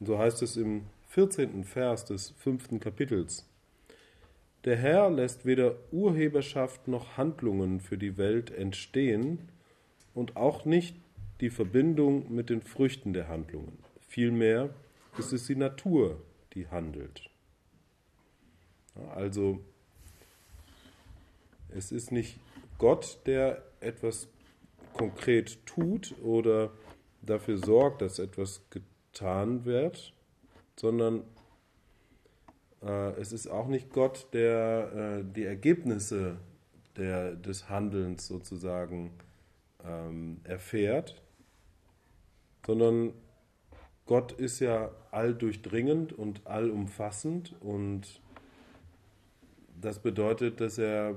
Und so heißt es im 14. Vers des fünften Kapitels. Der Herr lässt weder Urheberschaft noch Handlungen für die Welt entstehen und auch nicht die Verbindung mit den Früchten der Handlungen. Vielmehr ist es die Natur, die handelt. Also es ist nicht Gott, der etwas konkret tut oder dafür sorgt, dass etwas getan wird, sondern äh, es ist auch nicht Gott, der äh, die Ergebnisse der, des Handelns sozusagen ähm, erfährt, sondern Gott ist ja alldurchdringend und allumfassend und das bedeutet, dass er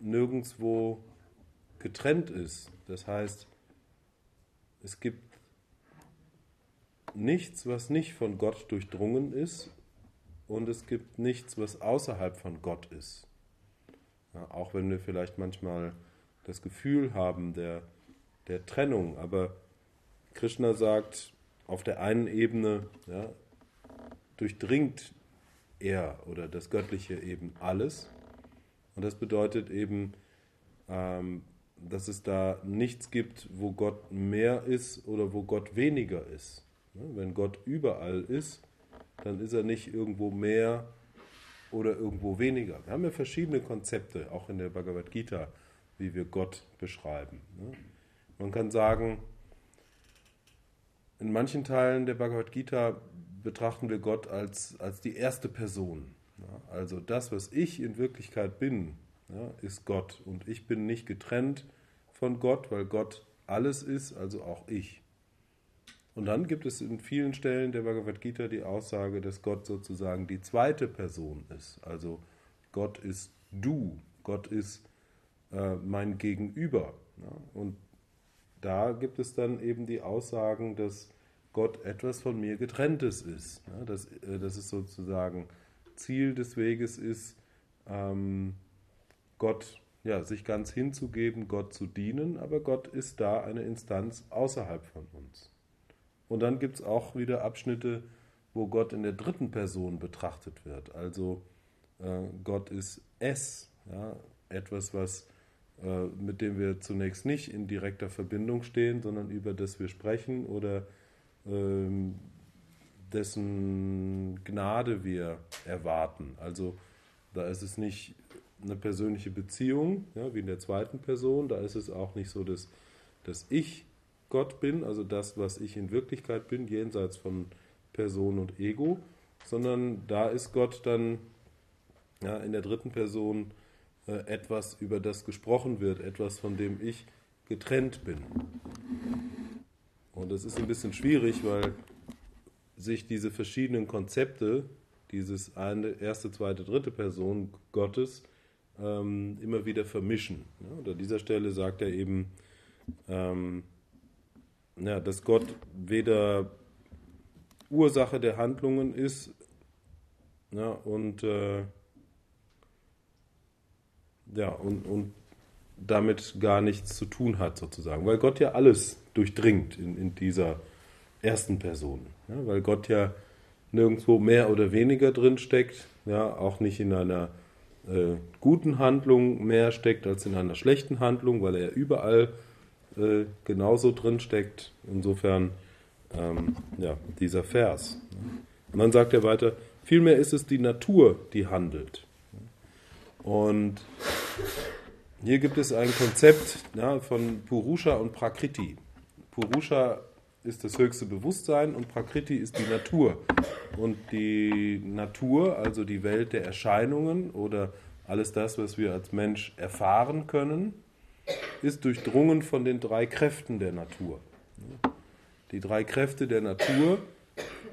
nirgendwo getrennt ist. Das heißt, es gibt nichts, was nicht von Gott durchdrungen ist und es gibt nichts, was außerhalb von Gott ist. Ja, auch wenn wir vielleicht manchmal das Gefühl haben der, der Trennung, aber Krishna sagt, auf der einen Ebene ja, durchdringt er oder das Göttliche eben alles. Und das bedeutet eben, ähm, dass es da nichts gibt, wo Gott mehr ist oder wo Gott weniger ist. Wenn Gott überall ist, dann ist er nicht irgendwo mehr oder irgendwo weniger. Wir haben ja verschiedene Konzepte, auch in der Bhagavad Gita, wie wir Gott beschreiben. Man kann sagen, in manchen Teilen der Bhagavad Gita betrachten wir Gott als, als die erste Person. Also das, was ich in Wirklichkeit bin, ist Gott. Und ich bin nicht getrennt von Gott, weil Gott alles ist, also auch ich. Und dann gibt es in vielen Stellen der Bhagavad Gita die Aussage, dass Gott sozusagen die zweite Person ist. Also Gott ist du, Gott ist äh, mein Gegenüber. Ja? Und da gibt es dann eben die Aussagen, dass Gott etwas von mir getrenntes ist. Ja? Dass, äh, dass es sozusagen Ziel des Weges ist, ähm, Gott ja, sich ganz hinzugeben, Gott zu dienen, aber Gott ist da eine Instanz außerhalb von uns. Und dann gibt es auch wieder Abschnitte, wo Gott in der dritten Person betrachtet wird. Also äh, Gott ist es, ja, etwas, was, äh, mit dem wir zunächst nicht in direkter Verbindung stehen, sondern über das wir sprechen oder äh, dessen Gnade wir erwarten. Also da ist es nicht eine persönliche Beziehung, ja, wie in der zweiten Person, da ist es auch nicht so, dass, dass ich Gott bin, also das, was ich in Wirklichkeit bin, jenseits von Person und Ego, sondern da ist Gott dann ja, in der dritten Person äh, etwas, über das gesprochen wird, etwas, von dem ich getrennt bin. Und das ist ein bisschen schwierig, weil sich diese verschiedenen Konzepte, dieses eine, erste, zweite, dritte Person Gottes, ähm, immer wieder vermischen. Ja, und an dieser Stelle sagt er eben, ähm, ja, dass Gott weder Ursache der Handlungen ist ja, und, äh, ja, und, und damit gar nichts zu tun hat, sozusagen. Weil Gott ja alles durchdringt in, in dieser ersten Person. Ja, weil Gott ja nirgendwo mehr oder weniger drin steckt, ja, auch nicht in einer äh, guten Handlung mehr steckt als in einer schlechten Handlung, weil er überall äh, genauso drin steckt. Insofern ähm, ja, dieser Vers. Und dann sagt er weiter, vielmehr ist es die Natur, die handelt. Und hier gibt es ein Konzept ja, von Purusha und Prakriti. Purusha ist das höchste Bewusstsein und Prakriti ist die Natur. Und die Natur, also die Welt der Erscheinungen oder alles das, was wir als Mensch erfahren können, ist durchdrungen von den drei Kräften der Natur. Die drei Kräfte der Natur,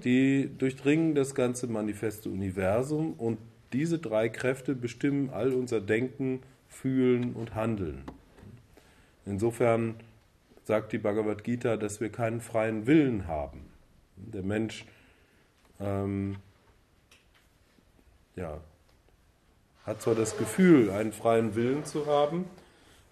die durchdringen das ganze manifeste Universum und diese drei Kräfte bestimmen all unser Denken, Fühlen und Handeln. Insofern sagt die Bhagavad Gita, dass wir keinen freien Willen haben. Der Mensch ähm, ja, hat zwar das Gefühl, einen freien Willen zu haben,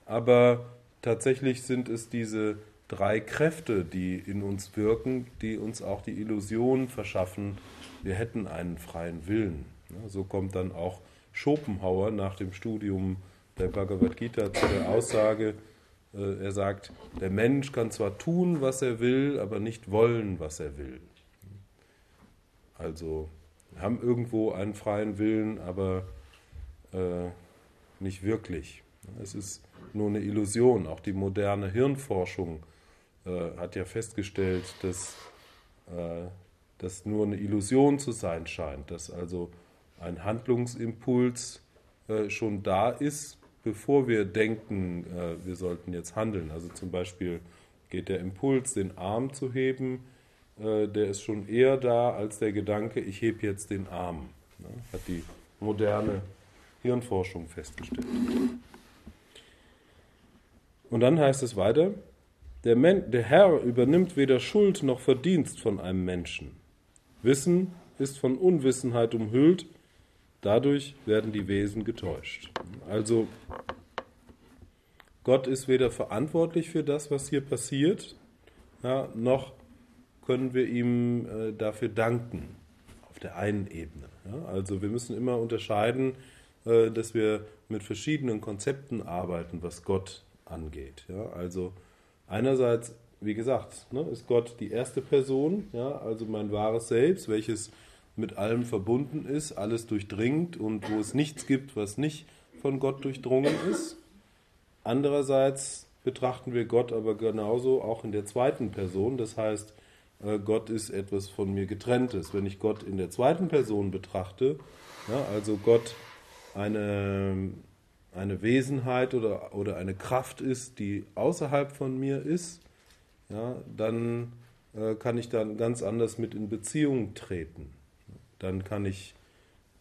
aber tatsächlich sind es diese drei Kräfte, die in uns wirken, die uns auch die Illusion verschaffen, wir hätten einen freien Willen. So kommt dann auch Schopenhauer nach dem Studium der Bhagavad Gita zu der Aussage, äh, er sagt, der Mensch kann zwar tun, was er will, aber nicht wollen, was er will. Also haben irgendwo einen freien Willen, aber äh, nicht wirklich. Es ist nur eine Illusion. Auch die moderne Hirnforschung äh, hat ja festgestellt, dass äh, das nur eine Illusion zu sein scheint, dass also ein Handlungsimpuls äh, schon da ist, bevor wir denken, äh, wir sollten jetzt handeln. Also zum Beispiel geht der Impuls, den Arm zu heben, äh, der ist schon eher da als der Gedanke, ich hebe jetzt den Arm. Ne? Hat die moderne Hirnforschung festgestellt. Und dann heißt es weiter, der, Men der Herr übernimmt weder Schuld noch Verdienst von einem Menschen. Wissen ist von Unwissenheit umhüllt, dadurch werden die Wesen getäuscht. Also Gott ist weder verantwortlich für das, was hier passiert, ja, noch können wir ihm äh, dafür danken, auf der einen Ebene. Ja? Also wir müssen immer unterscheiden, äh, dass wir mit verschiedenen Konzepten arbeiten, was Gott angeht. Ja? Also einerseits, wie gesagt, ne, ist Gott die erste Person, ja? also mein wahres Selbst, welches mit allem verbunden ist, alles durchdringt und wo es nichts gibt, was nicht von Gott durchdrungen ist. Andererseits betrachten wir Gott aber genauso auch in der zweiten Person, das heißt, äh, Gott ist etwas von mir getrenntes. Wenn ich Gott in der zweiten Person betrachte, ja, also Gott eine, eine Wesenheit oder, oder eine Kraft ist, die außerhalb von mir ist, ja, dann äh, kann ich dann ganz anders mit in Beziehung treten. Dann kann ich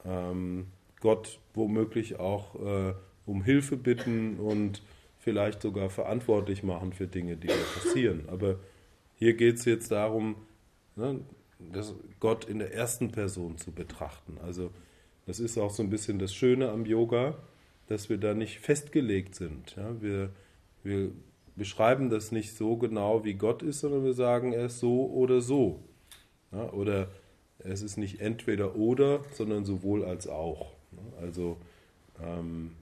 ähm, Gott womöglich auch äh, um Hilfe bitten und vielleicht sogar verantwortlich machen für Dinge, die da passieren. Aber hier geht es jetzt darum, ne, Gott in der ersten Person zu betrachten. Also das ist auch so ein bisschen das Schöne am Yoga, dass wir da nicht festgelegt sind. Ja? Wir, wir beschreiben das nicht so genau, wie Gott ist, sondern wir sagen, er ist so oder so. Ja? Oder es ist nicht entweder oder, sondern sowohl als auch. Also ähm,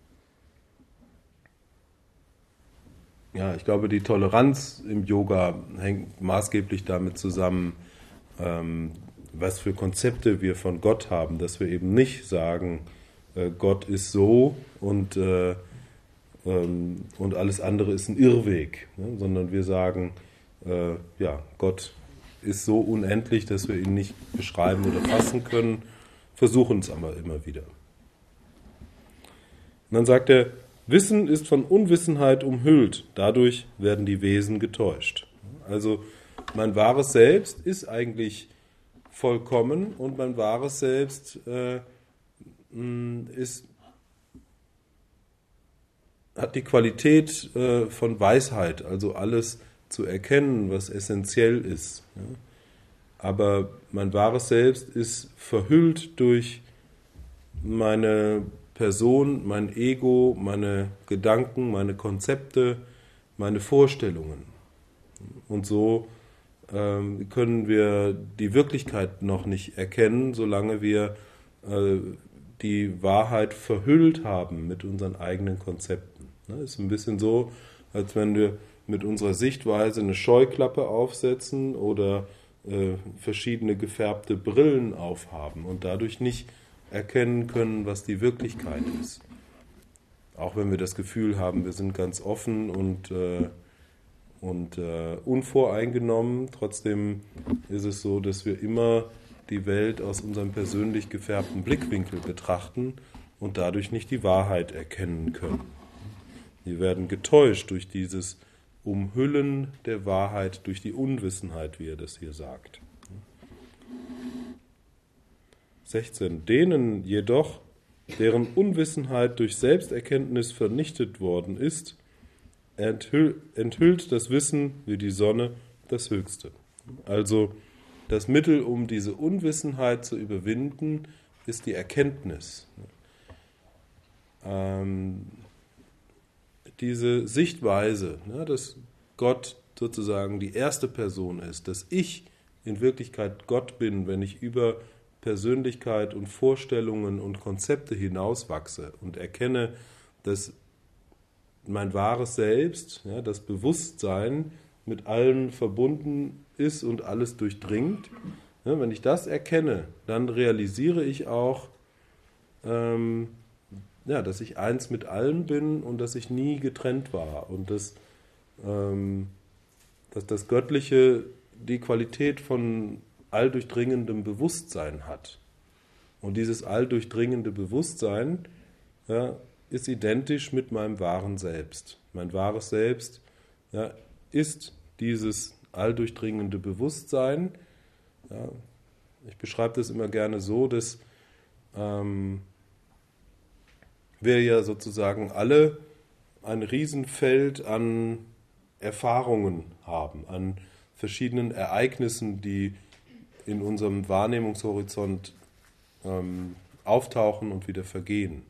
ja, ich glaube, die Toleranz im Yoga hängt maßgeblich damit zusammen, ähm, was für Konzepte wir von Gott haben, dass wir eben nicht sagen, äh, Gott ist so und, äh, ähm, und alles andere ist ein Irrweg, ne? sondern wir sagen, äh, ja, Gott ist so unendlich, dass wir ihn nicht beschreiben oder fassen können, versuchen es aber immer wieder. Und dann sagt er, Wissen ist von Unwissenheit umhüllt, dadurch werden die Wesen getäuscht. Also mein wahres Selbst ist eigentlich vollkommen und mein wahres Selbst äh, ist, hat die Qualität äh, von Weisheit, also alles zu erkennen, was essentiell ist. Aber mein wahres Selbst ist verhüllt durch meine Person, mein Ego, meine Gedanken, meine Konzepte, meine Vorstellungen. Und so ähm, können wir die Wirklichkeit noch nicht erkennen, solange wir äh, die Wahrheit verhüllt haben mit unseren eigenen Konzepten. Es ne, ist ein bisschen so, als wenn wir mit unserer Sichtweise eine Scheuklappe aufsetzen oder äh, verschiedene gefärbte Brillen aufhaben und dadurch nicht erkennen können, was die Wirklichkeit ist. Auch wenn wir das Gefühl haben, wir sind ganz offen und, äh, und äh, unvoreingenommen, trotzdem ist es so, dass wir immer die Welt aus unserem persönlich gefärbten Blickwinkel betrachten und dadurch nicht die Wahrheit erkennen können. Wir werden getäuscht durch dieses Umhüllen der Wahrheit, durch die Unwissenheit, wie er das hier sagt. 16. Denen jedoch, deren Unwissenheit durch Selbsterkenntnis vernichtet worden ist, enthüllt das Wissen wie die Sonne das Höchste. Also das Mittel, um diese Unwissenheit zu überwinden, ist die Erkenntnis. Ähm, diese Sichtweise, ne, dass Gott sozusagen die erste Person ist, dass ich in Wirklichkeit Gott bin, wenn ich über Persönlichkeit und Vorstellungen und Konzepte hinauswachse und erkenne, dass mein wahres Selbst, ja, das Bewusstsein mit allem verbunden ist und alles durchdringt. Ja, wenn ich das erkenne, dann realisiere ich auch, ähm, ja, dass ich eins mit allem bin und dass ich nie getrennt war und dass, ähm, dass das Göttliche die Qualität von alldurchdringendem Bewusstsein hat. Und dieses alldurchdringende Bewusstsein ja, ist identisch mit meinem wahren Selbst. Mein wahres Selbst ja, ist dieses alldurchdringende Bewusstsein. Ja, ich beschreibe das immer gerne so, dass ähm, wir ja sozusagen alle ein Riesenfeld an Erfahrungen haben, an verschiedenen Ereignissen, die in unserem Wahrnehmungshorizont ähm, auftauchen und wieder vergehen.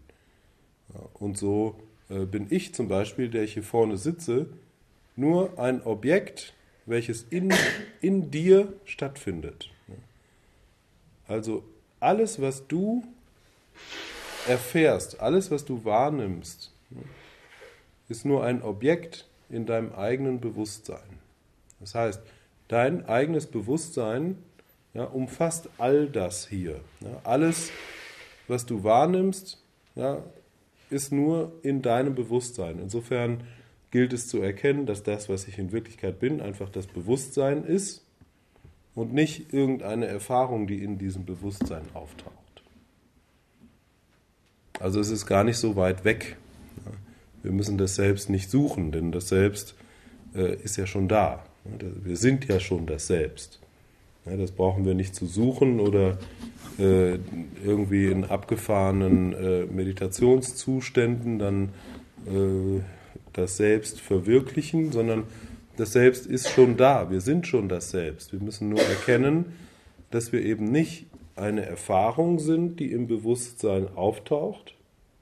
Ja, und so äh, bin ich zum Beispiel, der ich hier vorne sitze, nur ein Objekt, welches in, in dir stattfindet. Also alles, was du erfährst, alles, was du wahrnimmst, ist nur ein Objekt in deinem eigenen Bewusstsein. Das heißt, dein eigenes Bewusstsein ja, umfasst all das hier. Ja, alles, was du wahrnimmst, ja, ist nur in deinem Bewusstsein. Insofern gilt es zu erkennen, dass das, was ich in Wirklichkeit bin, einfach das Bewusstsein ist und nicht irgendeine Erfahrung, die in diesem Bewusstsein auftaucht. Also es ist gar nicht so weit weg. Wir müssen das Selbst nicht suchen, denn das Selbst äh, ist ja schon da. Wir sind ja schon das Selbst. Das brauchen wir nicht zu suchen oder äh, irgendwie in abgefahrenen äh, Meditationszuständen dann das Selbst verwirklichen, sondern das Selbst ist schon da. Wir sind schon das Selbst. Wir müssen nur erkennen, dass wir eben nicht eine Erfahrung sind, die im Bewusstsein auftaucht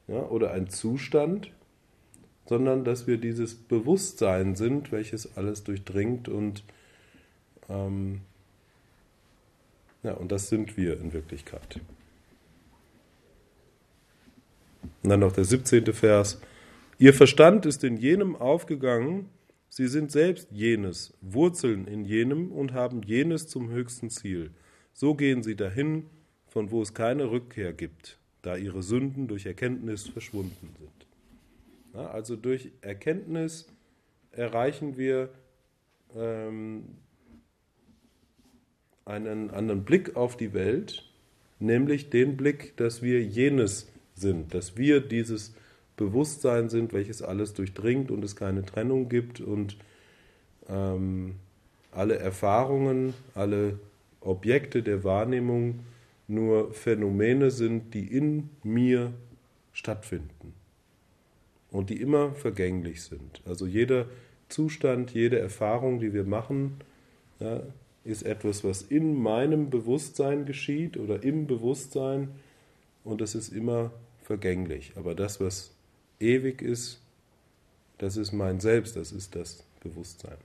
ja, oder ein Zustand, sondern dass wir dieses Bewusstsein sind, welches alles durchdringt und ähm, ja, und das sind wir in Wirklichkeit. Und dann noch der 17. Vers. Ihr Verstand ist in jenem aufgegangen, sie sind selbst jenes, Wurzeln in jenem und haben jenes zum höchsten Ziel. So gehen sie dahin, von wo es keine Rückkehr gibt, da ihre Sünden durch Erkenntnis verschwunden sind. Ja, also durch Erkenntnis erreichen wir ähm, einen anderen Blick auf die Welt, nämlich den Blick, dass wir jenes sind, dass wir dieses Bewusstsein sind, welches alles durchdringt und es keine Trennung gibt und ähm, alle Erfahrungen, alle Objekte der Wahrnehmung nur Phänomene sind, die in mir stattfinden und die immer vergänglich sind. Also jeder Zustand, jede Erfahrung, die wir machen, ja, ist etwas, was in meinem Bewusstsein geschieht oder im Bewusstsein und das ist immer vergänglich. Aber das, was ewig ist, das ist mein Selbst, das ist das Bewusstsein.